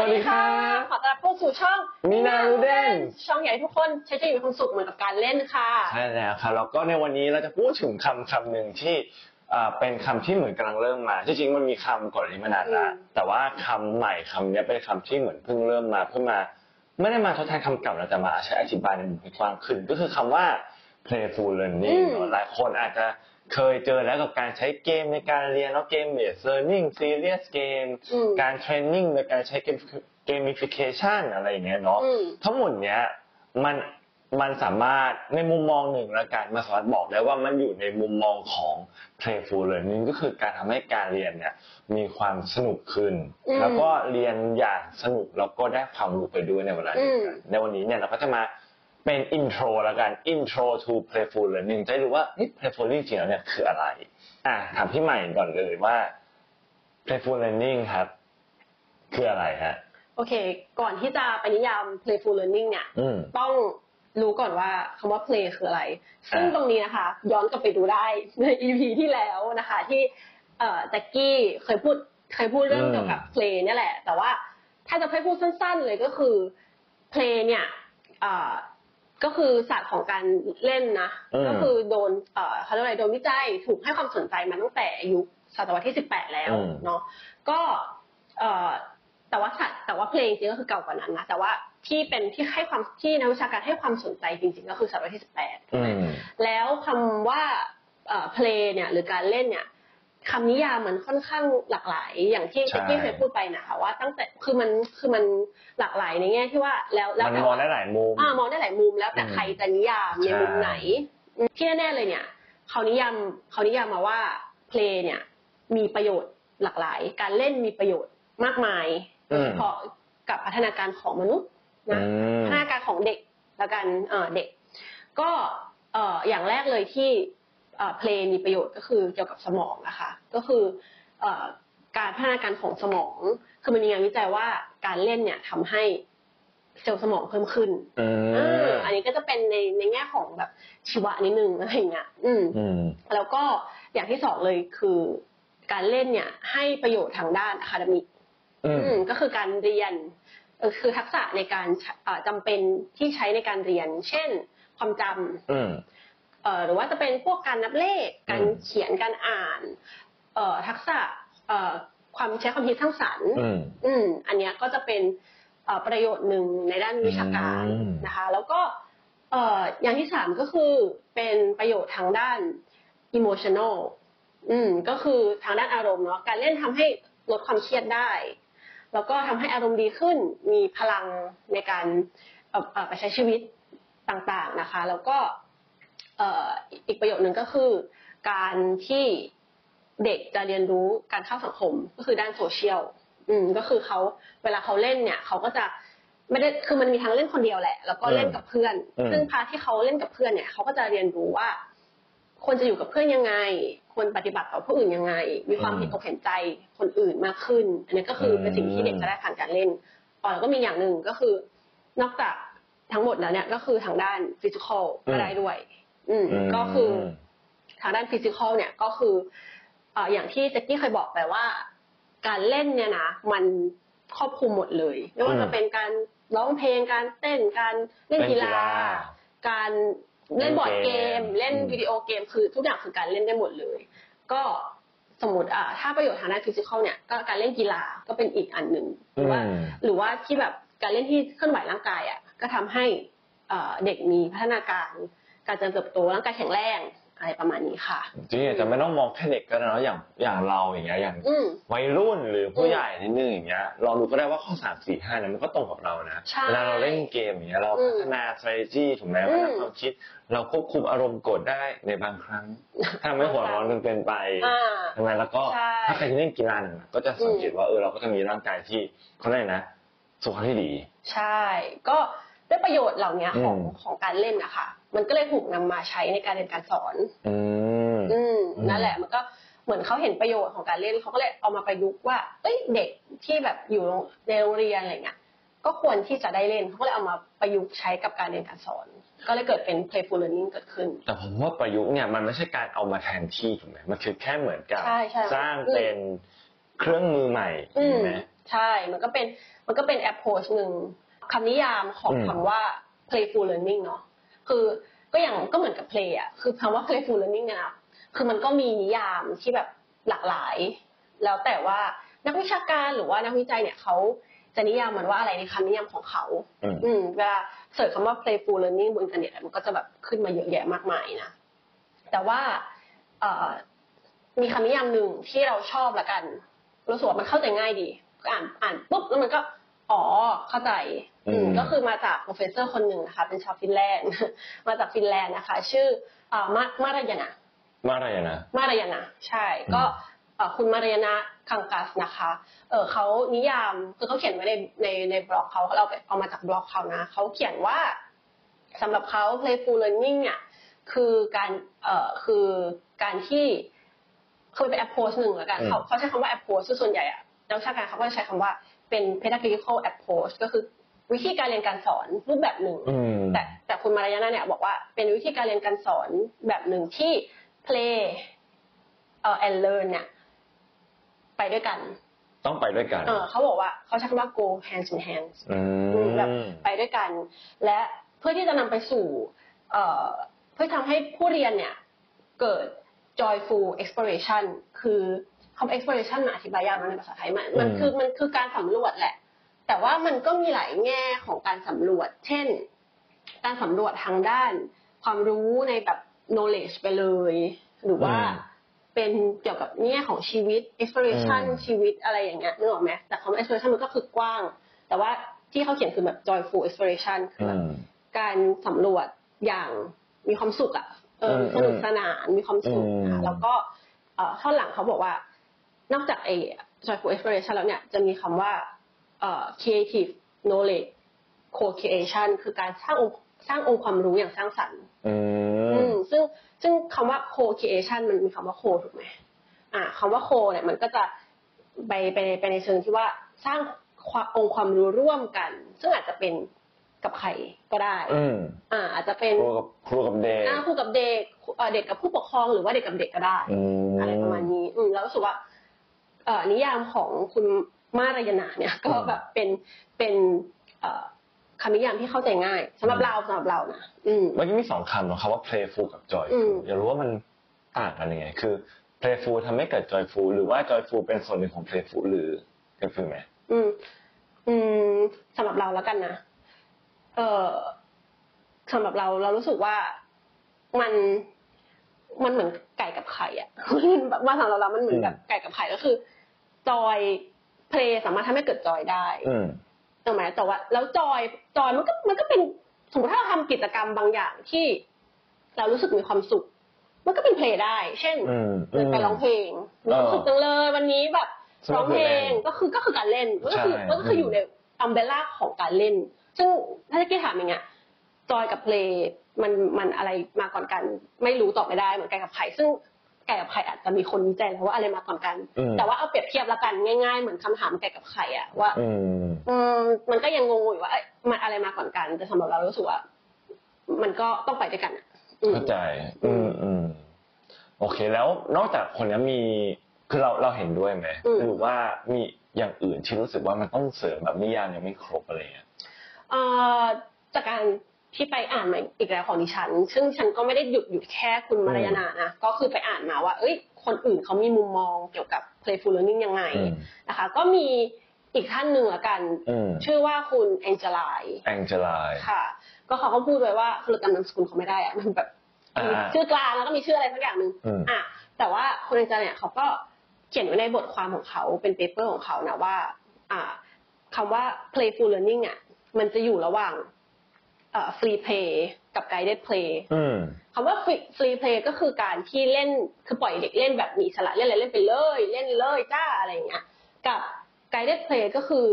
วัสดีค่ะ ขอต้อนรับเข้าสู่ช่องมีนารูเดนช่องใหญ่ทุกคนใช้จะอยู่ความสุขเหมือนกับการเล่นค่ะ ใช่แล้วครับแล้วก็ในวันนี้เราจะพูดถึงคำคำหนึ่งที่อ่าเป็นคำที่เหมือนกำลังเริ่มมาที่จริงมันมีคำก่อนอันนี้มานานแล้วอืมแต่ว่าคำใหม่คำเนี้ยเป็นคำที่เหมือนเพิ่งเริ่มมาเพิ่งมา ไม่ได้มาทดแทนคำเก่านะแต่มาใช้อธิบายในมุมที่กว้างขึ้น ก็คือคำว่า playful learning เนอะหลายคนอาจจะ เคยเจอแล้วกับการใช้เกมในการเรียนแล้วเกม based learning serious game อืมการเทรนนิ่งในการใช้เกม gamification อะไรอย่างเงี้ยเนาะอืมทั้งหมดเนี้ยมันมันสามารถในมุมมองหนึ่งละกันมาสามารถบอกได้ว่ามันอยู่ในมุมมองของ playful learning ก็คือการทำให้การเรียนเนี่ยมีความสนุกขึ้นอืมแล้วก็เรียนอย่างสนุกแล้วก็ได้ความรู้ไปด้วยในเวลาเดียวกันอืมในวันนี้เนี่ยเราก็จะมา เป็น intro ละกัน intro to playful learning จะได้รู้ว่าเฮ้ย playful learning จริงๆแล้วเนี่ยคืออะไรอะถามพี่ใหม่ก่อนเลยว่า playful learning ครับ คืออะไรฮะโอเค ก่อนที่จะไปนิยาม playful learning เนี่ยอืมต้องรู้ก่อนว่าคำว่า play คืออะไร ซึ่งอ่าตรงนี้นะคะ ย้อนกลับไปดูได้ใน EP ที่แล้วนะคะ ที่เอ่อแจ็กกี้เคยพูดเคยพูดเรื่องเกี่ยวกับ play เนี่ยแหละ แต่ว่าถ้าจะให้พูดสั้น ๆ เลยก็คือ play เนี่ยเอ่อ ก็คือศาสตร์ของการเล่นนะอืมก็คือโดนเอ่อเขาเรียกอะไรโดนวิจัยถูกให้ความสนใจมาตั้งแต่ยุคศตวรรษที่ 18 แล้วอืม เนาะก็เอ่อแต่ว่าสัตว์แต่ว่าเพลงจริงๆก็คือเก่ากว่านั้นนะแต่ว่าที่เป็นที่ให้ความที่นักวิชาการให้ความสนใจจริงๆ ก็คือศตวรรษที่ 18 อืม แล้วคำว่าเอ่อเพลงเนี่ยหรือการเล่นเนี่ย คำนิยามมันค่อนข้างหลากหลาย อย่างที่ใช่ที่เคยพูดไปนะคะว่าตั้งแต่คือมันคือมันหลากหลายในแง่ที่ว่าแล้วแล้วมันแต่มองว่าได้หลายมุมอ่ามองได้หลายมุมแล้วแต่อืมใครจะนิยามในใช่มุมไหนอืมที่แน่ๆเลยเนี่ยเขานิยามเขานิยามมาว่าเพลงเนี่ย มีประโยชน์หลากหลาย การเล่นมีประโยชน์มากมายโดยเฉพาะกับพัฒนาการของมนุษย์นะอืมพัฒนาการของเด็กแล้วกันเอ่อเด็ก ก็เอ่ออย่างแรกเลยที่ เอ่อเพลงมีประโยชน์ก็คือเกี่ยวกับสมองนะคะก็คือเอ่อการพัฒนาการของสมอง คือมันมีงานวิจัยว่าการเล่นเนี่ยทำให้เซลล์สมองเพิ่มขึ้นอืเออมอันนี้ก็จะเป็นในในแง่ของแบบชีวะนิดนึงอะไรอย่างเงี้ยอืมอืมแล้วก็อย่างที่สองเลยคือการเล่นเนี่ย ให้ประโยชน์ทางด้าน academic อืมอืมก็คือการเรียนเออคือทักษะในการใช้เอ่อจำเป็นที่ใช้ในการเรียน เช่น ความจำอืมเอ่อ หรือว่าจะเป็นพวกการนับเลข การอืมเขียนการอ่านเอ่อทักษะเอ่อความใช้ความคิดสร้างสรรค์อืมอืมอันเนี้ยก็จะเป็นเอ่อประโยชน์หนึ่งในด้านวิชาการอืมนะคะ แล้วก็เอ่ออย่างที่สามก็คือเป็นประโยชน์ทางด้าน emotional อืมก็คือทางด้านอารมณ์เนาะการเล่นทำให้ลดความเครียดได้ แล้วก็ทำให้อารมณ์ดีขึ้นมีพลังในการเอ่อเอ่อไปใช้ชีวิตต่างๆนะคะ แล้วก็เอ่ออีกประโยชน์หนึ่งก็คือ การที่เด็กจะเรียนรู้การเข้าสังคมก็คือด้านโซเชียลอืมก็คือเขาเวลาเขาเล่นเนี่ยเขาก็จะไม่ได้คือมันมีทั้งเล่นคนเดียวแหละ แล้วก็เล่นกับเพื่อนอืมซึ่ง part ที่เขาเล่นกับเพื่อนเนี่ยเขาก็จะเรียนรู้ว่าควรจะอยู่กับเพื่อนยังไง ควรปฏิบัติต่อผู้อื่นยังไง มีความอืมเห็นอกเห็นใจคนอื่นมากขึ้น อันนี้ก็คือเป็นสิ่งที่เด็กจะได้ผ่านการเล่นอ๋อแล้วก็มีอย่างหนึ่งก็คือ นอกจากทั้งหมดแล้วเนี่ยก็คือทางด้าน physicalก็ได้ด้วย อืมก็คือทางด้าน physical เนี่ยก็คือเอ่ออย่างที่แจ็คกี้เคยบอกไปว่า การเล่นเนี่ยนะมันครอบคลุมหมดเลยไม่ว่าอืมจะเป็นการร้องเพลงการเต้นการเล่นเล่นกีฬากีฬา การเล่นบอร์ดเกม เล่นอืมวิดีโอเกมคือทุกอย่างคือการเล่นได้หมดเลย ก็สมมติอ่าถ้าประโยชน์ทางด้าน physical เนี่ยก็การเล่นกีฬาก็เป็นอีกอันหนึ่งหรือว่าอืมหรือว่าที่แบบการเล่นที่เคลื่อนไหวร่างกายอะก็ทำให้เอ่อเด็กมีพัฒนาการ การเจริญเติบโตร่างกายแข็งแรงอะไรประมาณนี้ค่ะ จริงๆอาจจะไม่ต้องมองแค่เด็กก็ได้เนอะอย่างอย่างเราอย่างเงี้ยอย่างอืมวัยรุ่นหรือผู้อืมใหญ่นิดนึงอย่างเงี้ยลองดูก็ได้ว่าข้อสามสี่ห้าเนี่ยมันก็ตรงกับเรานะใช่เวลาเราเล่นเกมอย่างเงี้ยเราอืมพัฒนา strategy ถูกไหมอืมพัฒนาความคิด เราควบคุมอารมณ์โกรธได้ในบางครั้ง ถ้าไม่หัวร้อนจนเกินไปอ่าใช่ไหมแล้วก็ใช่ถ้าใครที่เล่นกีฬาหนึ่งก็จะสังเกตว่าเออเราก็จะมีร่างกายที่เขาเรียกนะสุขภาพที่ดี ใช่ก็ด้วยประโยชน์เหล่านี้ของอืมของการเล่นนะคะ มันก็เลยถูกนำมาใช้ในการเรียนการสอนอืมอืมอืมนั่นแหละมันก็เหมือนเขาเห็นประโยชน์ของการเล่นเขาก็เลยเอามาประยุกต์ว่า เอ้ยเด็กที่แบบอยู่โรงในโรงเรียนอะไรเงี้ยก็ควรที่จะได้เล่นเขาก็เลยเอามาประยุกต์ใช้กับการเรียนการสอน ก็เลยเกิดเป็น playful learning เกิดขึ้น แต่ผมว่าประยุกต์เนี่ยมันไม่ใช่การเอามาแทนที่ถูกไหมมันคือแค่เหมือนกับใช่ใช่สร้างเป็นเครื่องมือใหม่อืถูมกไหมใช่ มันก็เป็นมันก็เป็น approach หนึ่งคำนิยามของอืมคำว่า playful learning เนาะ คือก็อย่างก็เหมือนกับ play อะคือคำว่า playful learning เนี่ยนะคือมันก็มีนิยามที่แบบหลากหลาย แล้วแต่ว่านักวิชาการหรือว่านักวิจัยเนี่ยเขาจะนิยามมันว่าอะไรในคำนิยามของเขา อืมอืมเวลาเสิร์ชคำว่า playful learning บนอินเทอร์เน็ตอะมันก็จะแบบขึ้นมาเยอะแยะมากมายนะ แต่ว่าเอ่อมีคำนิยามหนึ่งที่เราชอบละกัน รู้สึกว่ามันเข้าใจง่ายดีก็อ่านอ่านปุ๊บแล้วมันก็ อ๋อ เข้าใจอืมอืม ก็คือมาจาก professor คนหนึ่งนะคะ เป็นชาวฟินแลนด์ มาจากฟินแลนด์นะคะ ชื่อเอ่อมามารา y านะว่าอะไรนะมารายานะใช่อืมก็เอ่อคุณมารายานะคังกัสนะคะเออเขานิยามคือเขาเขียนไว้ในในในบล็อกเขาเราไปเอามาจากบล็อกเขานะเขาเขียนว่าสำหรับเขา playful learning เนี่ยคือการเอ่อคือการที่คือเป็น approach หนึ่งแล้วกันอืมเขาเขาใช้คำว่า approach ซึ่งส่วนใหญ่อะนักวิชาการเขาก็จะใช้คำว่าเป็น pedagogical approach ก็คือ วิธีการเรียนการสอนรูปแบบหนึ่งอืมแต่แต่คุณมารายานะเนี่ยบอกว่าเป็นวิธีการเรียนการสอนแบบหนึ่งที่ play เอ่อ and learn เนี่ยไปด้วยกัน ต้องไปด้วยกัน เออเขาบอกว่าเขาใช้คำว่า go hands in hands อือืมแบบมไปด้วยกัน และเพื่อที่จะนำไปสู่ เอ่อเพื่อทำให้ผู้เรียนเนี่ยเกิด joyful exploration คือคำ exploration มันอธิบายยากนะในภาษาไทยมันมันอืมคือมันคือการสำรวจแหละ แต่ว่ามันก็มีหลายแง่ของการสำรวจ เช่น การสำรวจทางด้าน ความรู้ในแบบ knowledge ไปเลย หรือว่าอืมเป็นเกี่ยวกับแง่ของชีวิต exploration อืมชีวิตอะไรอย่างเงี้ยนึกออกไหมแต่คำว่า exploration มันก็คือกว้าง แต่ว่าที่เขาเขียนคือแบบ joyful exploration คืออืแบบมการสำรวจอย่างมีความสุขอะเอออืมสนุกสนานมีความสุขอืมค่ะแล้วก็เอ่อข้างหลังเขาบอกว่านอกจากไอ้ joyful exploration แล้วเนี่ยจะมีคำว่าเอ่อ creative knowledge co-creation คือการสร้างองค์สร้างองค์ความรู้อย่างสร้างสรรค์อือืมมซึ่งซึ่งคำว่า co-creation มันมีคำว่า co ถูกไหมอ่าคำว่า co เนี่ยมันก็จะไปไปไปในเชิงที่ว่าสร้างความองค์ความรู้ร่วมกัน ซึ่งอาจจะเป็นกับใครก็ได้อืมอ่า อาจจะเป็นครูกับครูกับเด็กอ่าครูกับเด็กเอ่อเด็กกับผู้ปกครองหรือว่าเด็กกับเด็กก็ได้อืมอะไรประมาณนี้ อืมแล้วรู้สึกว่าเอ่อนิยามของคุณ มารายนาเนี่ยก็อืมแบบเป็นเป็นเอ่อคำนิยามที่เข้าใจง่ายสำหรับอืมเราสำหรับเรานะอืมเมื่อกี้มีสองคำเนอะคำว่า playful กับอื joyful มอยากรู้ว่ามันต่างกันยังไง คือ playful ทำให้เกิด joyful หรือว่า joyful เป็นส่วนหนึ่งของ playful หรือเป็นฟิลไหมอืม อืมสำหรับเราแล้วกันนะเออสำหรับเราเรารู้สึกว่ามันมันเหมือนไก่กับไข่อะมันแบบว่าสำหรับเรา มันเหมือนแบบไก่กับไข่ก็คือ จอย เพลย์สามารถทำให้เกิดจอยได้อืมถูกไหมแต่ว่าแล้วจอยจอยมันก็มันก็เป็นสมมติถ้าเราทำกิจกรรมบางอย่างที่ เรารู้สึกมีความสุข มันก็เป็น play ได้ เช่นอืมไปร้องเพลงมีความสุขจังเลยวันนี้แบบสนุกร้องเพลงเล่นก็คือก็คือการเล่นก็คือใช่ก็คืออยู่ใน umbrella ของการเล่น ซึ่งถ้าแจ็คกี้ถามอย่างเงี้ย joy กับ play มันมันอะไรมาก่อนกัน ไม่รู้ตอบไม่ได้เหมือนไก่กับไข่ซึ่ง ไก่กับไข่อาจจะมีคนวิจัยแล้วว่าอะไรมาก่อนกันอืมแต่ว่าเอาเปรียบเทียบละกันง่ายๆ เหมือนคำถามไก่กับไข่อะว่า อืมอืมมันก็ยังงงอยู่ว่าเอ้ยมันอะไรมาก่อนกันแต่สำหรับเรารู้สึกว่า มันก็ต้องไปด้วยกันอะอืมเข้าใจ อืมอืมโอเค แล้วนอกจากคนนี้มีคือเราเราเห็นด้วยไหมอืมหรือว่ามีอย่างอื่นที่รู้สึกว่ามันต้องเสริมแบบนิยามยังไม่ครบอะไรเงี้ยเอ่อจากการ ที่ไปอ่านมาอีกแล้วของดิฉัน ซึ่งฉันก็ไม่ได้หยุดหยุดแค่คุณมารยานานะ ก็คือไปอ่านมาว่า เอ้ย คนอื่นเขามีมุมมองเกี่ยวกับ playful learning ยังไงอืมนะคะ ก็มีอีกท่านหนึ่งละกันอืมชื่อว่าคุณแองเจลายแองเจลายค่ะ ก็เขาก็พูดไว้ว่าคือจำนามสกุลเขาไม่ได้อะมันแบบอ่ามีชื่อกลางแล้วก็มีชื่ออะไรสักอย่างหนึ่งอืมอะแต่ว่าคุณอาจารย์เนี่ยเขาก็เขียนไว้ในบทความของเขาเป็นเปเปอร์ของเขานะว่า อ่าคำว่า playful learning อะมันจะอยู่ระหว่าง เอ่อ free play กับ guided play อืมคำว่า free free play ก็คือการที่เล่นคือปล่อยเด็กเล่นแบบมีอิสระเล่นอะไรเล่นไปเลย เล่นเลยจ้าอะไรอย่างเงี้ยกับ guided play ก็คือ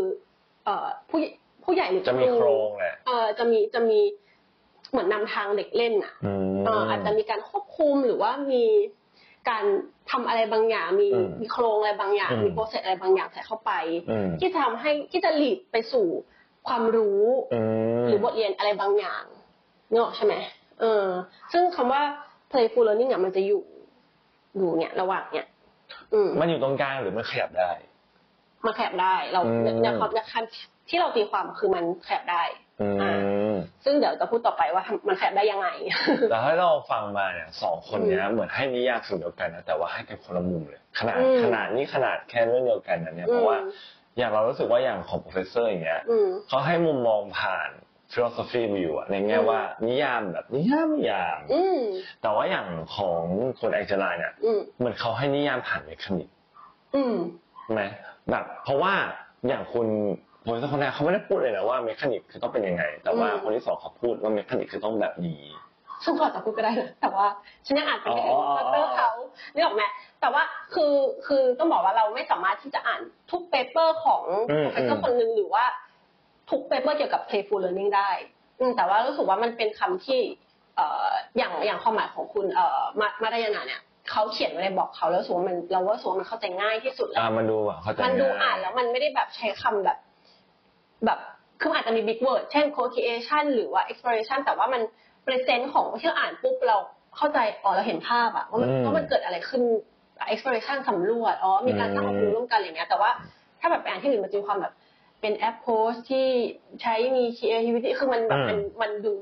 เอ่อผู้ผู้ใหญ่หรือจะมีครูโครงแหละเอ่อจะมีจะมีเหมือนนำทางเด็กเล่นอะอืมเอ่ออาจจะมีการควบคุมหรือว่ามีการทำอะไรบางอย่างมีอืมมีโครงอะไรบางอย่างอืมมีโปรเซสอะไรบางอย่างใส่เข้าไปอืมที่จะทำให้ที่จะหลีดไปสู่ ความรู้อืมหรือบทเรียนอะไรบางอย่างเนกอะใช่ไหมเออ ซึ่งคำว่า playful learning อะมันจะอยู่อยู่เนี่ยระหว่างเนี่ยอืมมันอยู่ตรงกลางหรือมันขยับได้มาแคบได้เราอืมเนี่ยเขาเนี่ยคันที่เราตีความคือมันขยับได้อืมซึ่งเดี๋ยวจะพูดต่อไปว่ามันขยับได้ยังไงแต่ถ้าเราฟังมาเนี่ยสองคนเนี้ยเหมือนให้นิยามสิ่งเดียวกันนะแต่ว่าให้กันคนละมุมเลย ขนาดอืมขนาดนี้ขนาดแค่เรื่องเดียวกันนะเนี่ยเพราะว่า อย่างเรารู้สึกว่าอย่างของ professor อย่างเงี้ยอืมเขาให้มุมมองผ่าน philosophy view อะในแง่ว่านิยามแบบนิยามนิยามอืมแต่ว่าอย่างของคุณแองเจลาเนี่ยอืมเหมือนเขาให้นิยามผ่าน mechanic อืมใช่ไหมแบบเพราะว่าอย่างคุณ professor คนแรกเขาไม่ได้พูดเลยนะว่า mechanic คือต้องเป็นยังไง แต่ว่าอืมคนที่สองเขาพูดว่า mechanic คือต้องแบบนี้ ซึ่งเขาอาจจะพูดก็ได้นะแต่ว่าฉันยังอ่านเป็นอ๋ออ๋ออ๋อ paper เขาเรื่องไหมแต่ว่าคือคือต้องบอกว่าเราไม่สามารถที่จะอ่านทุก paper ของอืมใครสักคนหนึ่งหรือว่าทุก paper เกี่ยวกับ playful learning ได้อืมแต่ว่ารู้สึกว่ามันเป็นคำที่เอ่ออย่างอย่างความหมายของคุณเอ่อมามาดายานาเนี่ยเขาเขียนไว้ในบล็อกเขาแล้วรู้สึกว่ามันเราว่ารู้สึกว่ามันเข้าใจง่ายที่สุดแล้วอ่ามันดูแบบเข้าใจมันดูง่ยอ่านแล้วมันไม่ได้แบบใช้คำแบบ แบบคือมันอาจจะมี big word เช่น co-creation หรือว่า exploration แต่ว่ามัน present ของที่เราอ่านปุ๊บเราเข้าใจอ๋อเราเห็นภาพอะว่ามันอืม ว่ามันเกิดอะไรขึ้น exploration สำรวจอ๋อมีการสร้างความรู้ร่วมกันอะไรเงี้ยแต่ว่าถ้าแบบไปอ่านที่อื่นมันจะมีความแบบเป็นแอปโพสที่ใช้มี creativity คือมันแบบมันมันดู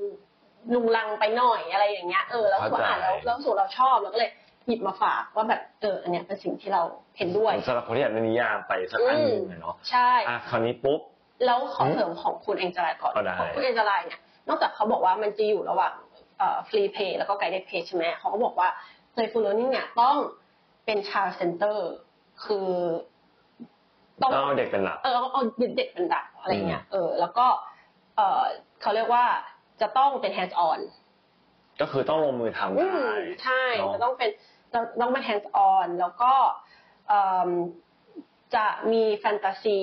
ลุงลังไปหน่อยอะไรอย่างเงี้ยเออแล้วพออ่านแล้วแล้วรู้สึกเราชอบเราก็เลยหยิบมาฝากว่าแบบเอออันเนี้ยเป็นสิ่งที่เราเห็นด้วย สำหรับคนที่อยากได้นิยามไปสักอันหนึ่งอะเนาะใช่ อะคราวนี้ปุ๊บ แล้วขอเสริมของคุณเองจลายก่อนก็ได้ ของคุณเองจลายเนี่ย นอกจากเขาบอกว่ามันจะอยู่ระหว่างฟรีเพย์แล้วก็ไกด์เด pay ใช่ไหมเขาก็บอกว่า playful learning เนี่ยต้องเป็น child center คือต้องเอาเด็กเป็นหลักเออเอาเอาเด็กเป็นหลักอะไรเงี้ยเออแล้วก็เออเขาเรียกว่าจะต้องเป็น hands on ก็คือต้องลงมือทำอืได้มใช่เนอะจะต้องเป็นจะต้องเป็น hands on แล้วก็เอิ่มจะมีแฟนตาซี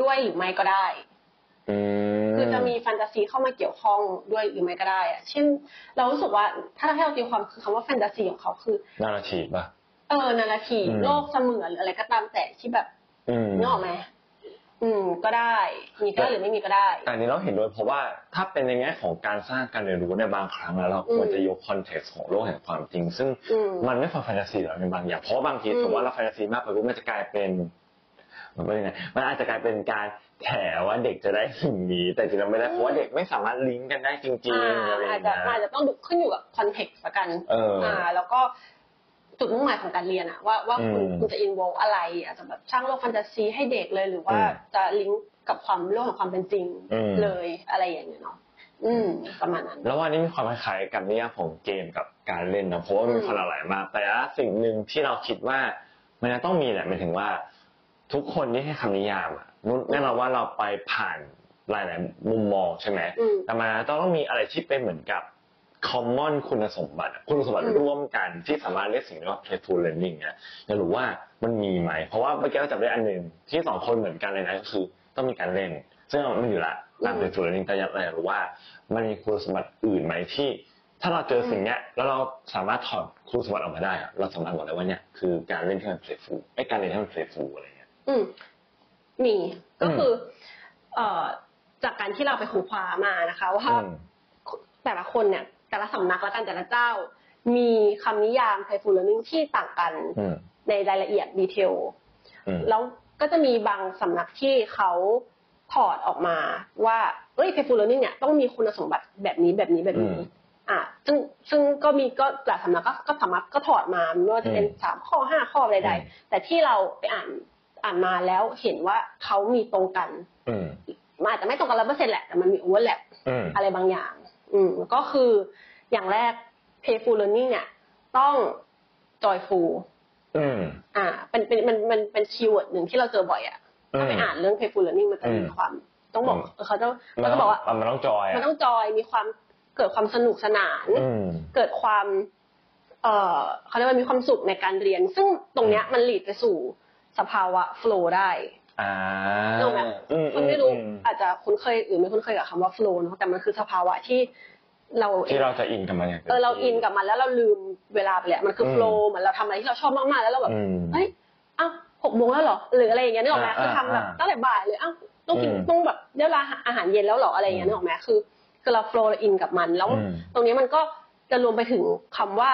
ด้วยหรือไม่ก็ได้อืม คือจะมีแฟนตาซีเข้ามาเกี่ยวข้องด้วยหรือไม่ก็ได้อะเช่น เรารู้สึกว่าถ้าให้เราตีความคือคำว่าแฟนตาซีของเขาคือนาราทีป่ะเออนาราทีอืมโลกเสมือนหรืออะไรก็ตามแต่ที่แบบอืมนึกออกไหมอืมก็ได้มีก็ได้หรือไม่มีก็ได้แต่อันนี้เราเห็นด้วยเพราะว่าถ้าเป็นในแง่ของการสร้างการเรียนรู้ในบางครั้งแล้วเราควรจะยกคอนเท็กซ์ของโลกแห่งความจริง ซึ่งอืมมันไม่ควรแฟนตาซีหรอกในบางอย่างเพราะว่าบางทีอืมสมมติว่าเราแฟนตาซีมากไปปุ๊บมันจะกลายเป็น มันเป็นยังไงมันอาจจะกลายเป็นการแบบว่าเด็กจะได้สิ่งนี้ แต่จริงๆแล้วไม่ได้เพราะว่าเด็กไม่สามารถลิงก์กันได้จริงอ่าๆอะไรออาจย่างจะเงี้ยอาจจะต้องดูขึ้นอยู่กับ context ละกันเอออ่แล้วก็จุดมุ่งหมายของการเรียนอะว่าว่าคุณอืมคุณจะอินโวอะไร อาจจะแบบสร้างโลกแฟนตาซีให้เด็กเลยหรือว่าอืมจะลิงก์กับความโลกของความเป็นจริงอืมเลยอะไรอย่างเงี้ยเนาะอืมประมาณนั้นแล้ววันนี้มีความคล้ายๆกับนิยามของเกมกับการเล่นนะเพราะว่ามันมีความหลากหลายมาก แต่ว่าสิ่งหนึ่งที่เราคิดว่ามันจะต้องมีแหละหมายถึงว่า ทุกคนที่ให้คำนิยามอะนุ่นแน่นอนว่าเราไปผ่านหลายๆมุมมองใช่ไหมอืม แต่มันต้องมีอะไรที่เป็นเหมือนกับ common คุณสมบัติอะคุณสมบัติอืม ร่วมกันที่สามารถเรียกสิ่งนี้ว่า playful learning เนี่ยอยากรู้ว่ามันมีไหม เพราะว่าเมื่อกี้เราจับได้อันหนึ่งที่สองคนเหมือนกันเลยนะก็คือต้องมีการเล่น ซึ่งมันอยู่ละตาม playful learning แต่อยากอยากรู้ว่า มันมีคุณสมบัติอื่นไหมที่ ถ้าเราเจอสิ่งเนี้ยแล้วเราสามารถถอดคุณสมบัติออกมาได้อะเราสามารถบอกได้ว่าเนี่ยคือการเล่นที่มัน playful ไอ้การเรียนที่มัน playful อะไรเงี้ย อืมมีก็อืมคือ เอ่อจากการที่เราไปค้นคว้ามานะคะว่าอืมแต่ละคนเนี่ย แต่ละสำนักและกันแต่ละเจ้า มีคำนิยาม playful learning ที่ต่างกันอืมในรายละเอียดดีเทลอืมแล้วก็จะมีบางสำนักที่เขาถอดออกมาว่าเอ้ย playful learning เนี่ยต้องมีคุณสมบัติแบบนี้แบบนี้แบบนี้อืมอะซึ่งซึ่งก็มีก็หลายสำนักก็ก็สามารถก็ถอดมาไม่ว่าจะเป็นอืมสามข้อห้าข้อใดอืมๆแต่ที่เราไปอ่าน อ่านมาแล้วเห็นว่าเขามีตรงกันอืมมันอาจจะไม่ตรงกันร้อยเปอร์เซ็นต์แหละ แต่มันมี overlap อืมอะไรบางอย่าง อืมก็คืออย่างแรก playful learning เนี่ย ต้อง joyful อืมอ่า เป็นเป็นมันมันเป็น keyword หนึ่งที่เราเจอบ่อยอะถ้าไปอ่านเรื่อง playful learning มันจะมีอืมความ ต้องบอกอืมเขาจะมัเขานจะต้บอองกว่ามันต้องจอยมันอะต้องจอยมีความเกิดความสนุกสนานอืมเกิดความ เอ่อเขาเรียกว่ามีความสุขในการเรียน ซึ่งตรงเนี้ยมันหลีดไปสู่ สภาวะ flow ได้อ่ารู้ไหมอืมคุณไม่รู้อืมอาจจะคุ้นเคยหรือไม่คุ้นเคยกับคำว่า flow เนอะแต่มันคือสภาวะที่เราที่เราจะอินกับมันอย่างต็มเออเราที่อินกับมันแล้วเราลืมเวลาไปเลยมันคืออืม flow เหมือนเราทำอะไรที่เราชอบมากๆแล้วเราแบบอืมเฮ้ยอ้าวหกโมงแล้วเหรอหรืออะไรอย่างเงี้ยนึกออกไหมอ่าคือทำแบบอ่าตั้งแต่บ่ายเลยอ้าวต้องกินอืมต้องแบบได้เวลาอาหารเย็นแล้วเหรออะไรอย่างเงี้ยอืมนึกออกไหมคือคือเรา flow เราอินกับมันแล้วอืมตรงนี้มันก็จะรวมไปถึงคำว่า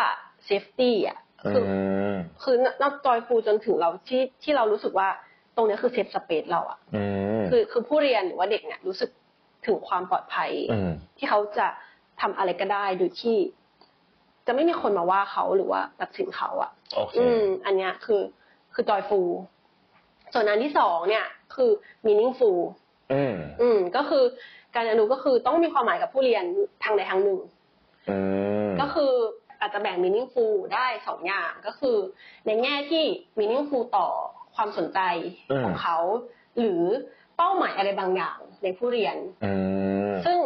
safety อะอื คือมคือนอกจอยฟูจนถึงเราที่ที่เรารู้สึกว่าตรงเนี้ยคือเซฟสเปซเราอะอืมคือคือผู้เรียนหรือว่าเด็กเนี่ยรู้สึกถึงความปลอดภัยอืมที่เขาจะทำอะไรก็ได้โดยที่ จะไม่มีคนมาว่าเขาหรือว่าตัดสินเขาอะโอเคอืม อันเนี้ยคือ คือจอยฟูส่วนอันที่สองเนี่ย คือ meaningful อืมอืมก็คือการเรียนรู้ก็คือต้องมีความหมายกับผู้เรียนทางใดทางหนึ่งอืมก็คือ อาจจะแบ่ง meaningful ได้สองอย่างก็คือ ในแง่ที่ meaningful ต่อความสนใจอืมของเขา หรือเป้าหมายอะไรบางอย่างในผู้เรียนอืมซึ่ง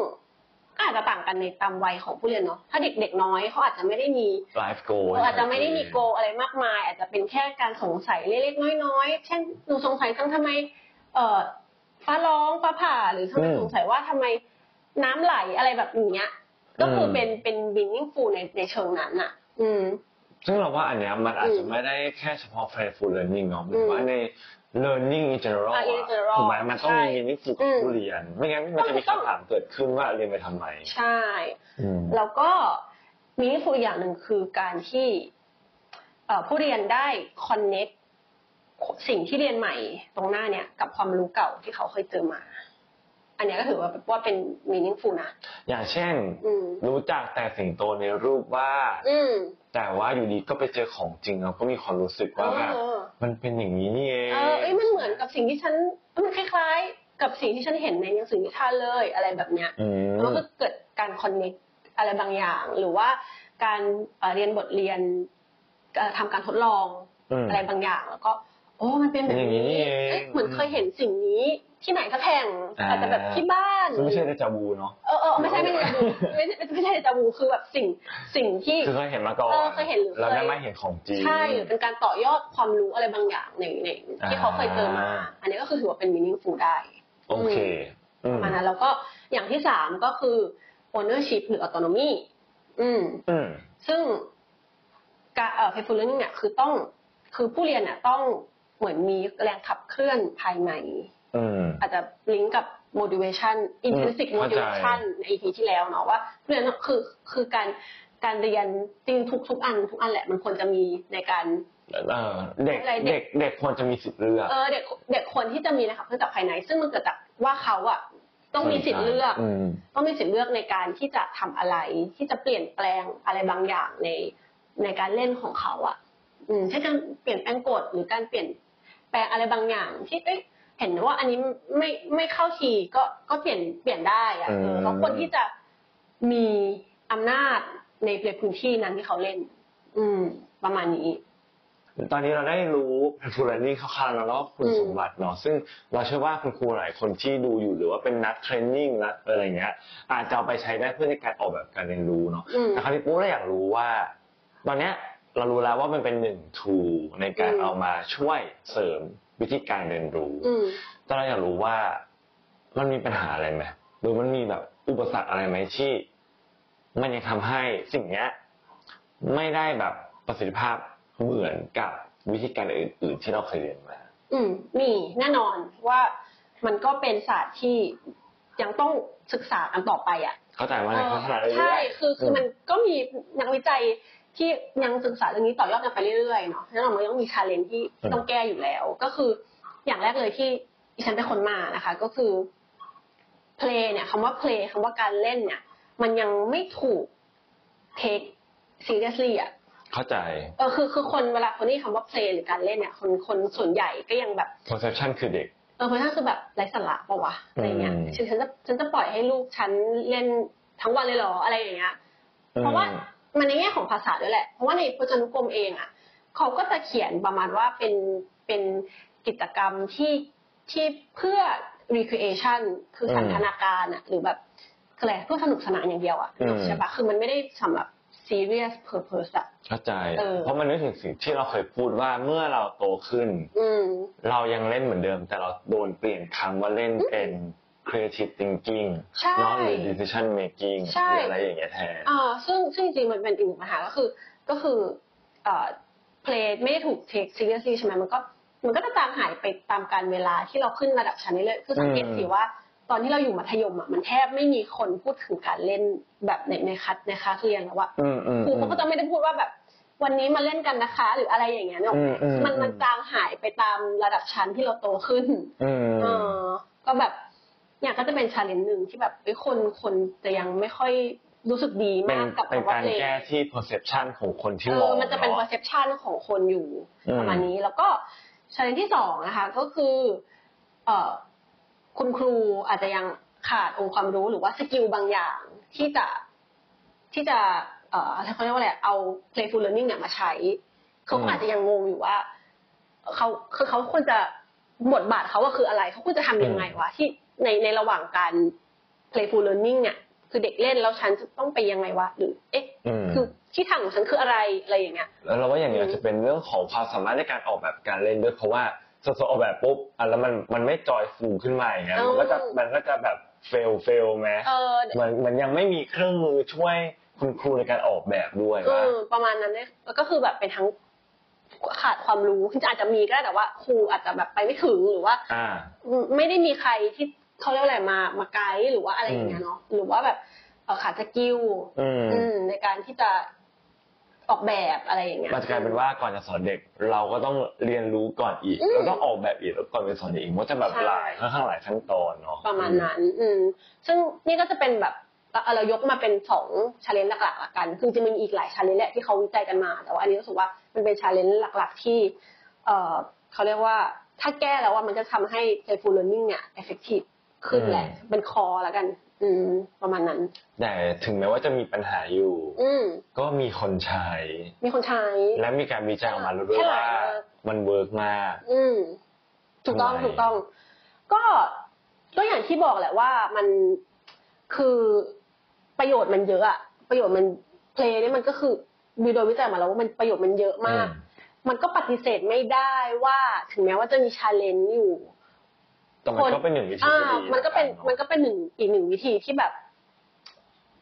ก็อาจจะต่างกันในตามวัยของผู้เรียนเนาะถ้าเด็กๆน้อยเขาอาจจะไม่ได้มีไลฟ์โกเอออาจจะไม่ได้มีโกอะไรมากมาย อาจจะเป็นแค่การสงสัยเล็กๆน้อยๆเช่นหนูสงสัยทั้งทำไม เอ่อฟ้าร้องฟ้าผ่าหรือทำไมสงสัยว่าทำไมน้ำไหลอะไรแบบนี้ย ก็คือเป็นเป็น meaningful ในในเชิงนั้นอะ อืม ซึ่งเราว่าอันเนี้ยมันอาจจะไม่ได้แค่เฉพาะ playful learning เนาะหรือว่าใน learning in general อะ in อะ general ถูกไหมมันต้องมีใช่ meaningful อืกับมผู้เรียน ไม่งั้นมันจะมีต้องคำถามเกิดขึ้นว่าเรียนไปทำไม ใช่อืมแล้วก็ meaningful อีกอย่างหนึ่งคือการที่เอ่อผู้เรียนได้ connect สิ่งที่เรียนใหม่ตรงหน้าเนี่ย กับความรู้เก่าที่เขาเคยเจอมา อันเนี้ยก็ถือว่าว่าเป็น meaningful นะ อย่างเช่น อืม รู้จักแต่สิงโตในรูปวาดอืมแต่ว่าอยู่ดีก็ไปเจอของจริงเราก็มีความรู้สึกว่าแบบเออมันเป็นอย่างนี้นี่เอง เออเอ้ยมันเหมือนกับสิ่งที่ฉันมันคล้ายๆ กับสิ่งที่ฉันเห็นในหนังสือนิทานเลยอะไรแบบเนี้ยอืมมันก็เกิดการคอนเน c t อะไรบางอย่าง หรือว่าการเอ่อเรียนบทเรียนเอ่อทำการทดลองอืมอะไรบางอย่าง แล้วก็ โอ้มันเป็นแบบอย่างนี้นี้นี่เองเอ๊ะเหมือนเคยเห็นสิ่งนี้ที่ไหนสักแห่งอ่าอาจจะแบบที่บ้านซึ่งไม่ใช่เดจาวูเนาะเออเออไม่ใช่ไม่ใช่เดจาวูไม่ใช่ไม่ใช่เดจาวูคือแบบสิ่งสิ่งที่คือเคยเห็นมาก่อนเออเคยเห็นหรือเคยแล้วได้มาเห็นของจริงใช่หรือเป็นการต่อยอดความรู้อะไรบางอย่างในในที่เขาเคยเจอมาอ่าอันนี้ก็คือถือว่าเป็น meaningful ได้โอเคอืมประมาณนั้นแล้วก็อย่างที่สามก็คือ ownership หรือ autonomy อืมอืมซึ่งการเอ่อ playful learning เนี่ยคือต้องคือผู้เรียนเนี่ยต้อง เหมือนมีแรงขับเคลื่อนภายในอืมอาจจะลิงก์กับ motivation intrinsic เข้าใจ motivation ใน EP ที่แล้วเนาะว่าเรียนคือคือการการเรียนจริงทุกทุกอัน ทุกอันแหละมันควรจะมีในการเออเด็กอะไรเด็เด็กกเด็กควรจะมีสิทธิ์เลือกเออเด็กเด็กควรที่จะมีนะครับเพื่อจากภายใน ซึ่งมันเกิดจากว่าเขาอะต้องมีสิทธิ์เลือกอืมต้องมีสิทธิ์เลือกในการที่จะทำอะไร ที่จะเปลี่ยนแปลงอะไรบางอย่างในในการเล่นของเขาอะ่ะอืมเช่นการเปลี่ยนแปลงกฎหรือการเปลี่ยนแป ลงอะไรบางอย่าง ที่เอ๊ะเห็นว่าอันนี้ไม่ไม่เข้าทีก็ก็เปลี่ยนเปลี่ยนได้อะอืมเออเขาควรที่จะมีอำนาจในในพื้นที่นั้นที่เขาเล่น อืม ประมาณนี้ตอนนี้เราได้รู้ playful learning คร่าวๆแล้วแล้วก็คุณอืมสมบัติเนาะซึ่งเราเชื่อว่าคุณครูหลายคนที่ดูอยู่หรือว่าเป็นนักเทรนนิ่งนักอะไรเงี้ย อาจจะเอาไปใช้ได้เพื่อในการออกแบบการเรียนรู้เนาะอืมแต่คราวนี้ปุ๊เราอยากรู้ว่า ตอนเนี้ย เรารู้แล้วว่ามันเป็นหนึ่ง tool ในการอืมเอามาช่วยเสริมวิธีการเรียนรู้อืมแต่เราอยากรู้ว่ามันมีปัญหาอะไรไหมหรือมันมีแบบอุปสรรคอะไรไหมที่ มันยังทำให้สิ่งเนี้ย ไม่ได้แบบประสิทธิภาพเหมือนกับวิธีการอื่น ๆ ที่เราเคยเรียนมา อืม มีแน่นอนว่ามันก็เป็นศาสตร์ที่ยังต้องศึกษากันต่อไปอะ เข้าใจว่าในพัฒนาเรื่อยๆใช่ คือคือมันก็มีนักวิจัย ที่ยังศึกษาเรื่องนี้ต่อยอดกันไปเรื่อยๆเนาะแล้วเรามันต้องมีชาเลนจ์ที่ต้องแก้อยู่แล้ว ก็คืออย่างแรกเลยที่ดิฉันเป็นคนมานะคะ ก็คือ play เนี่ยคำว่า play คำว่าการเล่นเนี่ย มันยังไม่ถูก take seriously อะเข้าใจเออคือคือคนเวลาคนที่คำว่า play หรือการเล่นเนี่ย คนคนส่วนใหญ่ก็ยังแบบ conception คือเด็กเออเพราะนั่นคือแบบไร้สาระปะวะอะไรเงี้ยอืมฉันฉันจะฉันจะปล่อยให้ลูกฉันเล่นทั้งวันเลยเหรออะไรอย่างเงี้ยเพราะว่า มันในแง่ของภาษาด้วยแหละ เพราะว่าในพจนานุกรมเองอะเขาก็จะเขียนประมาณว่าเป็นเป็นกิจกรรมที่ที่เพื่อ recreation คือสันทนาการอะหรือแบบคืออะไรเพื่อสนุกสนานอย่างเดียวอะอืมใช่ปะคือมันไม่ได้สำหรับ serious purpose อะเข้าใจเออเพราะมันนึกถึงสิ่งที่เราเคยพูดว่าเมื่อเราโตขึ้นอืมเรายังเล่นเหมือนเดิม แต่เราโดนเปลี่ยนคำว่าเล่นเป็น creative thinking ใช่เนาะหรือ decision making ใช่หรืออะไรอย่างเงี้ยแทนอ่าซึ่งซึ่งจริงๆมันเป็นอีกหนึ่งปัญหาก็คือก็คือเอ่อ play ไม่ได้ถูก take seriously ใช่ไหมมันก็มันก็จะตามหายไปตามการเวลาที่เราขึ้นระดับชั้นนี้เลยคือสังเกตอืมสิว่าตอนที่เราอยู่มัธยมอะมันแทบไม่มีคนพูดถึงการเล่นแบบในในคัดในคลาสเรียนแล้วอะอืมอืมครูเขาก็จะไม่ได้พูดว่าแบบวันนี้มาเล่นกันนะคะ หรืออะไรอย่างเงี้ยเนอะอืมอืมมันมันอืมจางหายไปตามระดับชั้นที่เราโตขึ้นอืมเออก็แบบ เนี่ยก็จะเป็น challenge หนึ่งที่แบบเอ้ยคนคนจะยังไม่ค่อยรู้สึกดีเป็นมากกับเป็นคำว่าการ play แก้ที่ perception ของคนที่เอมองอมันจะเป็นเา perception ของคนอยู่อืม ประมาณนี้ แล้วก็ challenge ที่สองนะคะก็คือเอ่อคุณครูอาจจะยังขาดองค์ความรู้หรือว่า skill บางอย่างที่จะที่จะเอ่ออะไรเขาเรียกว่าอะไรเอา playful learning เนี่ยมาใช้ เขาก็อาจจะยังงงอยู่ว่าเขาคือเขาควรจะบทบาทเขาว่าคืออะไร เขาควรจะทำยังไงวะที่ ในในระหว่างการ playful learning เนี่ย คือเด็กเล่นแล้วฉันจะต้องไปยังไงวะหรือ เอ๊ะอืมคือที่ทางของฉันคืออะไรอะไรอย่างเงี้ยแล้วเราว่าอย่างนี้อาจจะเป็นเรื่องของความสามารถในการออกแบบการเล่นด้วยเพราะว่าสดๆออกแบบปุ๊บอะแล้วมันมันไม่จอยฟูขึ้นมาอย่างเงี้ยเออมันก็จะมันก็จะแบบplayful ไหมเออมันมันยังไม่มีเครื่องมือช่วยคุณครูในการออกแบบด้วยเอว่าอประมาณนั้นเนี่ยแล้วก็คือแบบเป็นทั้งขาดความรู้คืออาจจะมีก็ได้แต่ว่า ครูอาจจะแบบไปไม่ถึงหรือว่าอ่าไม่ได้มีใครที่ เขาเรียกว่าอะไรมามาไกด์หรือว่าอะไรอย่างเงี้ยเนาะหรือว่าแบบเอ่อขาด skill อืมอืมในการที่จะออกแบบอะไรอย่างเงี้ยมันจะกลายเป็นว่าก่อนจะสอนเด็ก เราก็ต้องเรียนรู้ก่อนอีกอืมเราต้องออกแบบอีกแล้วก่อนไปสอนเด็กอีกมันก็จะแบบใช่หลายค่อนข้างหลายขั้นตอนเนาะประมาณนั้น อืม ซึ่งนี่ก็จะเป็นแบบเอาเรายกมาเป็นสอง challenge หลักๆละกัน คือจะมีอีกหลาย challenge แหละที่เขาวิจัยกันมา แต่ว่าอันนี้รู้สึกว่ามันเป็น challenge หลัก ๆ ที่ เอ่อเขาเรียกว่าถ้าแก้แล้วว่ามันจะทำให้ playful learning เนี่ย effective ขึ้นแหละ เป็น core แล้วกัน อืม ประมาณนั้น แต่ถึงแม้ว่าจะมีปัญหาอยู่ อืมก็มีคนใช้ มีคนใช้ และมีการวิจัยออกมาแล้วด้วยแค่หลายมากว่ามัน work มาก อืมถูกต้องทำไมถูกต้อง ก็ก็อย่างที่บอกแหละว่ามันคือประโยชน์มันเยอะอะประโยชน์มันเพลงนี่มันก็คือมีโดยวิจัยมาแล้วว่ามันประโยชน์มันเยอะมากอืมมันก็ปฏิเสธไม่ได้ว่าถึงแม้ว่าจะมีชาเลนจ์อยู่ แต่มันก็เป็นหนึ่งวิธีอ่าที่ดีมันก็เป็นะมันก็เป็นหนึ่งอีกหนึ่งวิธีที่แบบ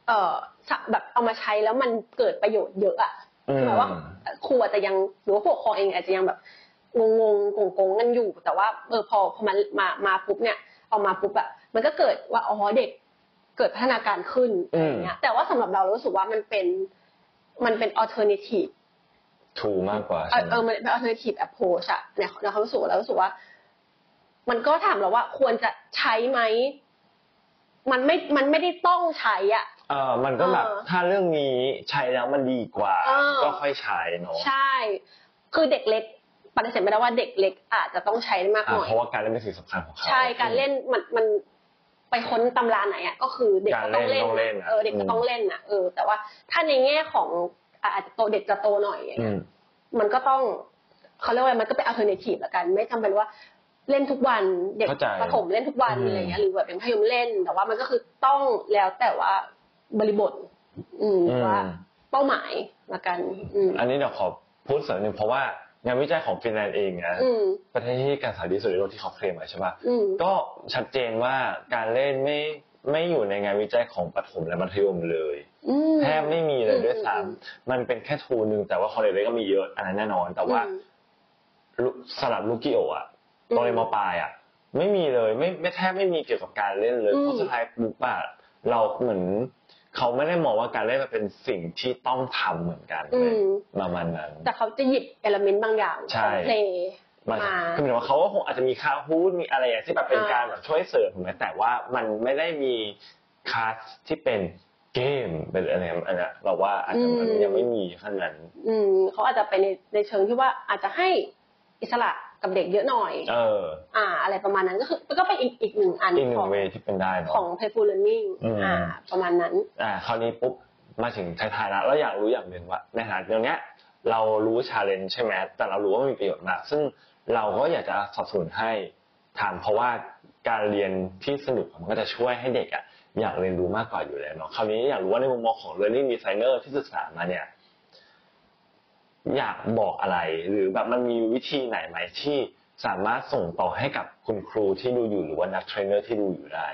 เอ่อสะแบบเอามาใช้แล้วมันเกิดประโยชน์เยอะอะอืมหมายว่าครูอาจจะยังหรือว่าผู้ปกครองเองอาจจะยังแบบงงงงงงๆกันอยู่ แต่ว่าเออพอพอมันมามาปุ๊บเนี่ยเอามาปุ๊บอะมันก็เกิดว่าอ๋อเด็กเกิดพัฒนาการขึ้นอะไรอย่างเงี้ยแต่ว่าสำหรับเราเรารู้สึกว่ามันเป็นมันเป็น alternative ถูกมากกว่าเอใช่อไหมเออมันเป็น alternative approach อะในในความรู้สึกเรารู้สึกว่า มันก็ถามเราว่าควรจะใช้ไหม มันไม่ มันไม่ได้ต้องใช้อะ เออมันก็แบบเออถ้าเรื่องนี้ใช้แล้วมันดีกว่า เออ ก็ค่อยใช้เนาะใช่ คือเด็กเล็กปฏิเสธไม่ได้ว่าเด็กเล็กอาจจะต้องใช้มากอะหน่อย เพราะว่าการเล่นเป็นสิ่งสำคัญของเขา ใช่การเล่นมันมันไปค้นตำราไหนอะก็คือเด็กก็ต้องเล่นการเล่นต้องเล่นอะอะเออเด็กก็ต้องเล่นอะเออ แต่ว่าถ้าในแง่ของอะอาจจะโตเด็กจะโตหน่อยอย่างอืเงี้ยมมันก็ต้องเขาเรียกว่าอะไรมันก็เป็น alternative ละกัน ไม่จำเป็นว่า เล่นทุกวันเด็กเข้าใจประถมเล่นทุกวันอืม อะไรอย่างเงี้ยหรือแบบเป็นพยมเล่น แต่ว่ามันก็คือต้องแล้วแต่ว่าบริบท อืมอืมว่าเป้าหมายละกัน อืมอันนี้เดี๋ยวขอพูดเสริมหนึ่งเพราะว่างานวิจัยของฟินแลนด์เองนะอืมประเทศที่การศึกษาดีสุดในโลกที่เขาเคลมไว้ใช่ปะอืมก็ชัดเจนว่าการเล่นไม่ไม่อยู่ในงานวิจัยของประถมและมัธยมเลย อืม แทบไม่มีเลยด้วยซ้อืมำมันเป็นแค่ทูหนึ่งแต่ว่าคอเลจก็มีเยอะอันนั้นแน่นอน แต่ว่าอืมลุสลับลูกิโออะอืม ตอนเรียนมปลายอะไม่มีเลยไม่ไม่แทบไม่มีเกี่ยวกับการเล่นเลยอืมเพราะสุดท้ายปุ๊บอะเราเหมือนเขาไม่ได้มองว่าการเล่นมันเป็นสิ่งที่ต้องทำเหมือนกันอืเลยมประมาณนั้น แต่เขาจะหยิบเอลเมนต์บางอย่างใช่ของเพลงมามาคือหมายถึงว่าเขาก็คงอาจจะมีคาฮูดมีอะไรอย่างที่แบบเป็นอ่าการแบบช่วยเสริมถูกไหมแต่ว่ามันไม่ได้มีคลาสที่เป็นเกมเป็นอะไรอันเนี้ยเราว่าอาจจะมันยังไม่มีขั้นนั้น อืมเขาอาจจะไปในในเชิงที่ว่าอาจจะให้อิสระ กับเด็กเยอะหน่อย เออ อ่า อะไรประมาณนั้นก็คือก็เป็นอีกอีกหนึ่งอันอีกหนึ่ของงเวที่เป็นได้เนาะของ playful learning อืมอ่า ประมาณนั้น อ่า คราวนี้ปุ๊บมาถึงท้ายๆแล้วเราอยากรู้อย่างหนึ่งว่าในฐานะเดี๋ยวเนี้ยเรารู้ชาเลนจ์ใช่ไหมแต่เรารู้ว่ามันมีประโยชน์มาก ซึ่งเราก็อยากจะสนับสนุนให้ทำเพราะว่าการเรียนที่สนุกมันก็จะช่วยให้เด็กอะอยากเรียนรู้มากกว่าอยู่แล้วเนาะคราวนี้อยากรู้ว่าในมุมมองของ learning designer ที่ศึกษามาเนี่ย อยากบอกอะไร หรือแบบมันมีวิธีไหนไหมที่สามารถส่งต่อให้กับคุณครูที่ดูอยู่หรือว่านักเทรนเนอร์ที่ดูอยู่ได้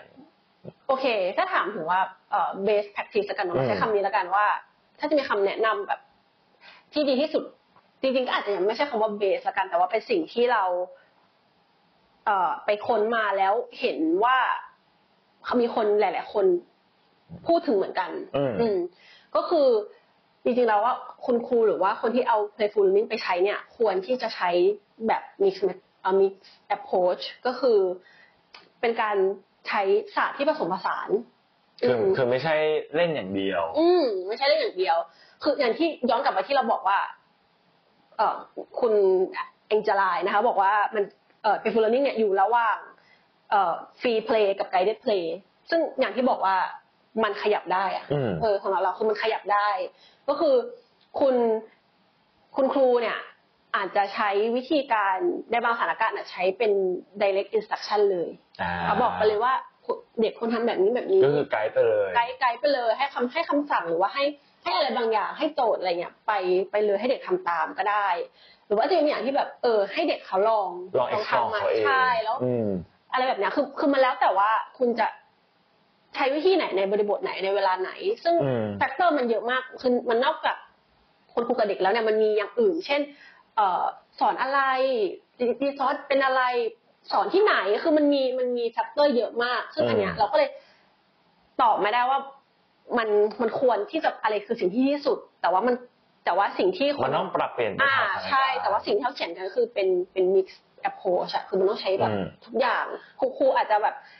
โอเค ถ้าถามถึงว่าเอ่อ best practice แล้วกันอืเนาะมใช้คำนี้แล้วกันว่า ถ้าจะมีคำแนะนำแบบ ที่ดีที่สุด จริงๆก็อาจจะยังไม่ใช่คำว่า best ละกัน แต่ว่าเป็นสิ่งที่เรา เอ่อไปค้นมาแล้วเห็นว่าเขามีคนหลาย ๆ คนพูดถึงเหมือนกัน อืมอืมก็คือ จริงๆแล้วว่าคุณครูหรือว่าคนที่เอา playful learning ไปใช้เนี่ย ควรที่จะใช้แบบ mix เอ่อ mix approach ก็คือเป็นการใช้ศาสตร์ที่ผสมผสานคือมคือไม่ใช่เล่นอย่างเดียว อืมไม่ใช่เรื่องอย่างเดียว คืออย่างที่ย้อนกลับมาที่เราบอกว่า เอ่อคุณเองจลายนะคะ บอกว่ามันเอ่อ playful learning เนี่ยอยู่ระหว่างเอ่อ free play กับ guided play ซึ่งอย่างที่บอกว่า มันขยับได้อะอืมเออสำหรับเราคือมันขยับได้ ก็คือคุณคุณครูเนี่ย อาจจะใช้วิธีการในบางสถานการณ์อาจใช้เป็น direct instruction เลยาเขาบอกไปเลยว่าเด็กควรทำแบบนี้แบบนี้ก็คือไกด์ไปเลยไกด์ไกด์ไปเลยให้คำให้คำสั่งหรือว่าให้ให้อะไรบางอย่างให้โจทย์อะไรเงี้ยไปไปเลยให้เด็กทำตามก็ได้ หรือว่าจะมีอย่างที่แบบเออ ให้เด็กเขาลองลอง explore ทำมาเขาเองใช่แล้วอืมอะไรแบบเนี้ยคือคือมันแล้วแต่ว่าคุณจะ ใช้วิธีไหนในบริบทไหนในเวลาไหน ซึ่งอืม factor มันเยอะมากคือมันนอกจากคนครูกับเด็กแล้วเนี่ยมันมีอย่างอื่น เช่นเอ่อสอนอะไร resource เป็นอะไรสอนที่ไหนคือมันมีมันมี factor เยอะมาก ซึ่งอันเนี้ยอืมเราก็เลยตอบไม่ได้ว่ามันมันควรที่จะอะไรคือสิ่งที่ดีที่สุด แต่ว่ามันแต่ว่าสิ่งที่คมันต้องปรับเปลี่ยนไปอ่าตามสถานการณ์ใช่ แต่ว่าสิ่งที่เขาเขียนกันก็คือเป็นเป็น mix approach อะคือมันต้องใช้แบบอืมทุกอย่างครูครูอาจจะแบบอ่าอ่า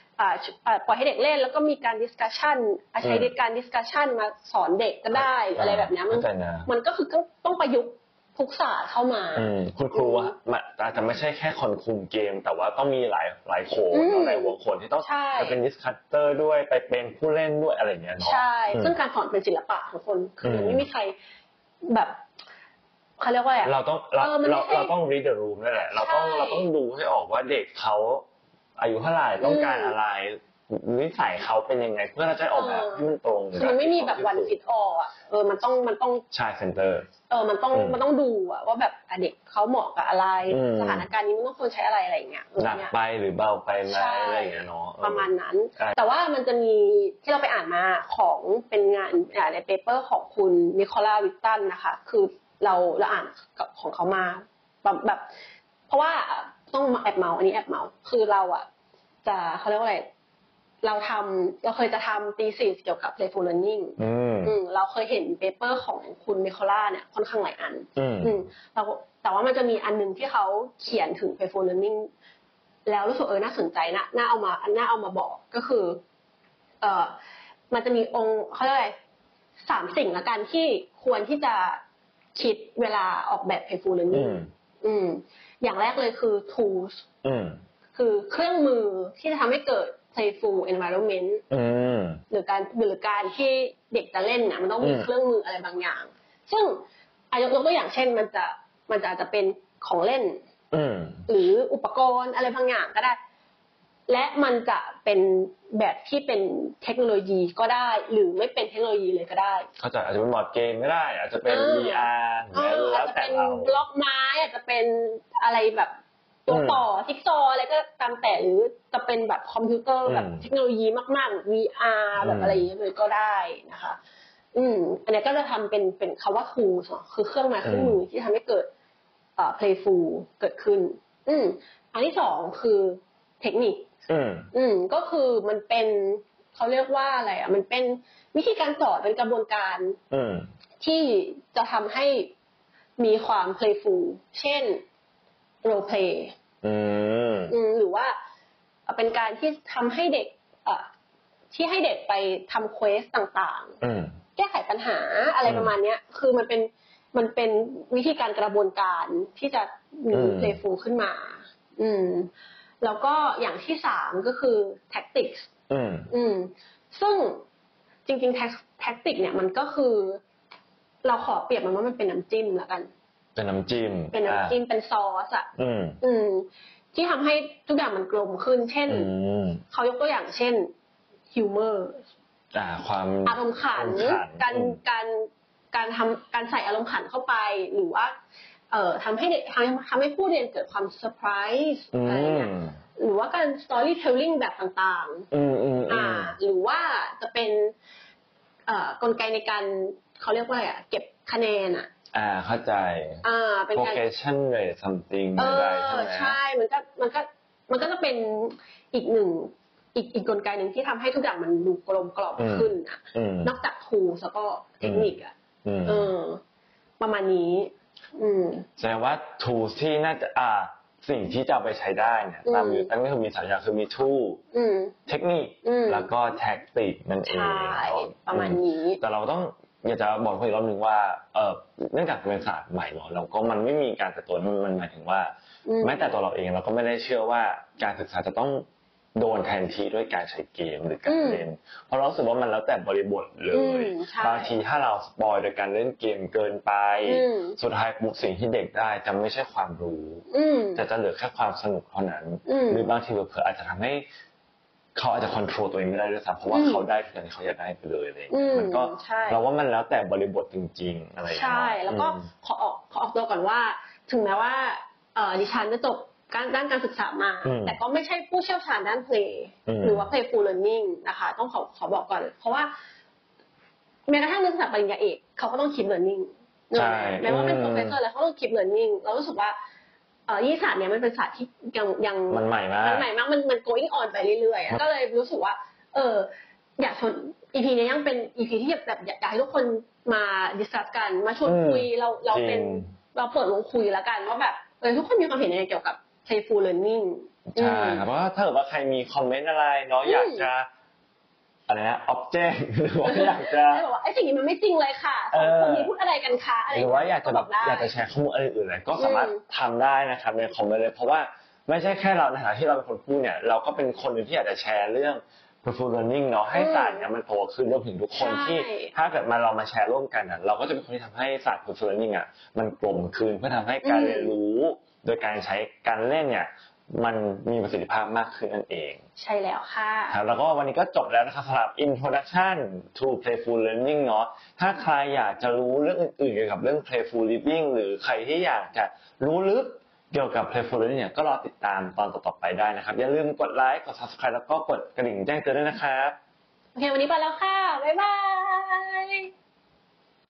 ปล่อยให้เด็กเล่น แล้วก็มีการ discussion อะใช้อืมการ discussion มาสอนเด็กก็ได้หรืออะไรแบบเนี้ยมันเข้าใจนะมันก็คือต้องต้องประยุกต์ทุกศาสตร์เข้ามาอืมคุณครูอะมันอาจจะไม่ใช่แค่คนคุมเกม แต่ว่าต้องมีหลายหลายโขนอืมเนอะหลายหัวโขนที่ต้องใช่ไปเป็น discusser ด้วยไปเป็นผู้เล่นด้วยอะไรอย่างเงี้ยเนาะใช่อืมซึ่งการสอนเป็นศิลปะทุกคนคือมันอืมไม่มีใครแบบเขาเรียกว่าอะไรอะเราต้องเราเออมันไม่เราใช่เราต้อง read the room นั่นแหละเราต้องใช่เราต้องดูให้ออกว่าเด็กเขา อายุเท่าไหร่ต้องการอืมอะไรนิสัยเขาเป็นยังไง เพื่อเราจะออกแบบเออให้มันตรงคือมันไม่มีแบบ one fit all อะเออมันต้องมันต้องใช่ centerเออมันต้องอืมมันต้องดูอะว่าแบบอะเด็กเขาเหมาะกับอะไรอืมสถานการณ์นี้มันต้องควรใช้อะไรอะไรอย่างเงี้ยเออหนักเนี่ยไปหรือเบาไปไหมใช่อะไรอย่างเงี้ยเนาะเออประมาณนั้นใช่แต่ว่ามันจะมีที่เราไปอ่านมาของเป็นงานอ่าใน paper ของคุณ Nicola Whitton นะคะ คือเราเราอ่านกับของเขามาแบบแบบเพราะว่าต้องแอบเม้าท์อันนี้แอบเม้าท์คือเราอะ จะเขาเรียกว่าอะไรเราทำเราเคยจะทำ thesis เกี่ยวกับ playful learning อืมอืมเราเคยเห็น paper ของคุณ Nicola เนี่ยค่อนข้างหลายอัน อืมอืมแต่ว่าแต่ว่ามันจะมีอันหนึ่งที่เขาเขียนถึง playful learning แล้วรู้สึกเออน่าสนใจนะน่าเอามาน่าเอามาบอกก็คือ เอ่อ มันจะมีองค์เขาเรียกอะไรสามสิ่งละกันที่ควรที่จะคิดเวลาออกแบบ playful อื learning มอืม อย่างแรกเลยคือ tools อืม คือเครื่องมือที่จะทำให้เกิด playful environment อืมหรือการหรือการที่เด็กจะเล่นน่ะมันต้องมีอืมเครื่องมืออะไรบางอย่าง ซึ่งอายกยกตัวอย่างเช่นมันจะมันจะอาจจะเป็นของเล่นอืมหรืออุปกรณ์อะไรบางอย่างก็ได้ และมันจะเป็นแบบที่เป็นเทคโนโลยีก็ได้ หรือไม่เป็นเทคโนโลยีเลยก็ได้ เข้าใจอาจจะเป็น board game ก็ได้ อาจจะเป็นเออ VR เออแล้วอาจจะแต่เป็นเราบล็อกไม้อาจจะเป็นอะไรแบบ ตัวอืมต่อจิ๊กซอว์อะไรก็ตามแต่หรือจะเป็นแบบคอมพิวเตอร์อืมแบบเทคโนโลยีมากๆแบบ VR อืมแบบอะไรอย่างเงี้ยเลยก็ได้นะคะ อืม อันเนี้ยก็จะทำเป็นเป็นคำว่า tools เนอะคือเครื่องไม้เครื่องมือที่ทำให้เกิดเอ่อ playful เกิดขึ้น อืม อันที่สองคือเทคนิคอืมอืมก็คือมันเป็นเขาเรียกว่าอะไรอะ มันเป็นวิธีการสอนเป็นกระบวนการอืมที่จะทำให้มีความ playful เช่น role play อืมอืมหรือว่าเป็นการที่ทำให้เด็กเอ่อที่ให้เด็กไปทำ quest ต่างอืมๆแก้ไขปัญหาอะไรอืมประมาณเนี้ยคือมันเป็นมันเป็นวิธีการกระบวนการที่จะมีอืม playful ขึ้นมา อืม แล้วก็อย่างที่สามก็คือ tactics อืมอืม ซึ่งจริงๆ tactic เนี่ยมันก็คือ เราขอเปรียบมันว่ามันเป็นน้ำจิ้มแล้วกัน เป็นน้ำจิ้มเป็นน้ำจิ้มเป็นซอสอะอืมอืม ที่ทำให้ทุกอย่างมันกลมขึ้น เช่นอืมเขายกตัวอย่างเช่น humorอ่าความอารมณ์ขันอารมณ์ขันการอืมการการทำการใส่อารมณ์ขันเข้าไป หรือว่า เอ่อทำให้เด็กทำทำให้ผู้เรียนเกิดความเซอร์ไพรส์อือะไรเงี้ยมหรือว่าการ storytelling แบบต่างๆ อืมอืมอือ่ามหรือว่าจะเป็น เอ่อกลไกในการเขาเรียกว่าอะไรอะเก็บคะแนนอะ อ่าเข้าใจอ่าเป็นการ vocation rate something เอใดอๆใช่ไหมใช่มันก็มันก็มันก็จะเป็นอีกหนึ่งอีกอีกกลไกหนึ่งที่ทำให้ทุกอย่างมันดูกลมกล่อมขึ้นอะอืมนอกจาก tools แล้วก็เทคนิคอะอืมเออ ประมาณนี้ อืมแสดงว่า tools ที่น่าจะอ่า สิ่งที่จะเอาไปใช้ได้เนี่ยอืมตามอยู่ตั้งก็คือมีสามอย่างคือมี tool อืมเทคนิคอืมแล้วก็แท็กติกนั่นเองใช่ประมาณนี้ แต่เราต้อง อยากจะบอกคนอีกรอบหนึ่งว่าเออเนื่องจากเป็นศาสตร์ใหม่เนาะเราก็มันไม่มีการแต่ตัวมันมันหมายถึงว่าอืมแม้แต่ตัวเราเองเราก็ไม่ได้เชื่อว่าการศึกษาจะต้องโดนแทนที่ด้วยการใช้เกมหรือการเล่น เพราะเรารู้สึกว่ามันแล้วแต่บริบทเลอืยมใช่บางทีถ้าเราสปอยโดยการเล่นเกมเกินไปอืมสุดท้ายปุ๊บสิ่งที่เด็กได้จะไม่ใช่ความรู้อืมแต่จะเหลือแค่ความสนุกเท่านั้นอืมหรือบางทีเผลอๆอาจจะทำให้ เขาอาจจะควบคุมตัวเองไม่ได้ด้วยซ้ำเพราะว่าอืมเขาได้ทุกอย่างที่เขาอยากได้ไปเลยอะไรอย่างอืเงี้ยมมันก็ใช่เราว่ามันแล้วแต่บริบทจริง ๆ อะไรอย่างเงี้ยใช่แล้วก็อืมขอออกขอออกตัวก่อนว่า ถึงแม้ว่าเอ่อดิฉันจะจบการด้านการศึกษามาอืมแต่ก็ไม่ใช่ผู้เชี่ยวชาญด้านเพลงอืมหรือว่า playful learning นะคะ ต้องขอขอบอกก่อน เพราะว่าแม้กระทั่งนักศึกษาปริญญาเอกเขาก็ต้องคิด learning ใช่แม้ว่าเป็นอืม professor แล้วเขาต้องคิด learning เรารู้สึกว่าเอ่อ ยี่ศาสตร์เนี้ยมันเป็นศาสตร์ที่ยังยังมันใหม่มากมันใหม่มากมันมัน going on ไปเรื่อยๆอะก็เลยรู้สึกว่า เออ อยากชวน EP เนี้ยยังเป็น EP ที่แบบอยากอยากให้ทุกคนมาดิสคัสกันมาชวนอืมคุยเราเราเป็นจริง เราเปิดวงคุยแล้วกันว่าแบบเออทุกคนมีความเห็นยังไงเกี่ยวกับ playful learning ใช่ครับเพราะว่าถ้าเกิดว่าใครมีคอมเมนต์อะไรเนาะอืมอยากจะ อะไรนะออบเจกหรือว่าอยากจะได้บอกว่าไอ้สิ่งนี้มันไม่จริงเลยค่ะสองคนนี้พูดอะไรกันคะอะไรหรือว่าอยากจะแบบได้อยากจะแชร์ข้อมูลอะไรอื่นๆอะไรก็สามารถอืมทำได้นะครับในคอมเมนต์เลยเพราะว่าไม่ใช่แค่เราในฐานะที่เราเป็นคนพูดเนี่ยเราก็เป็นคนหนึ่งที่อยากจะแชร์เรื่อง performance learning เนาะให้ศาสตร์เนี่ยมันโตขึ้นรวมถึงทุกคนใช่ที่ถ้าเกิดมาเรามาแชร์ร่วมกันอะเราก็จะเป็นคนที่ทำให้ศาสตร์ performance learning อะมันกลมขึ้นเพื่อทำให้การอืมเรียนรู้ โดยการใช้การเล่นเนี่ย มันมีประสิทธิภาพมากขึ้นนั่นเอง ใช่แล้วค่ะครับแล้วก็วันนี้ก็จบแล้วนะครับสำหรับ introduction to playful learning เนาะถ้าใครอยากจะรู้เรื่องอื่นๆเกี่ยวกับเรื่อง playful living หรือใครที่อยากจะรู้ลึกเกี่ยวกับ playful learning เนี่ยก็รอติดตามตอนต่อๆไปได้นะครับ อย่าลืมกดไลค์กด subscribe แล้วก็กดกระดิ่งแจ้งเตือนด้วยนะครับ โอเค วันนี้ไปแล้วค่ะ บ๊ายบาย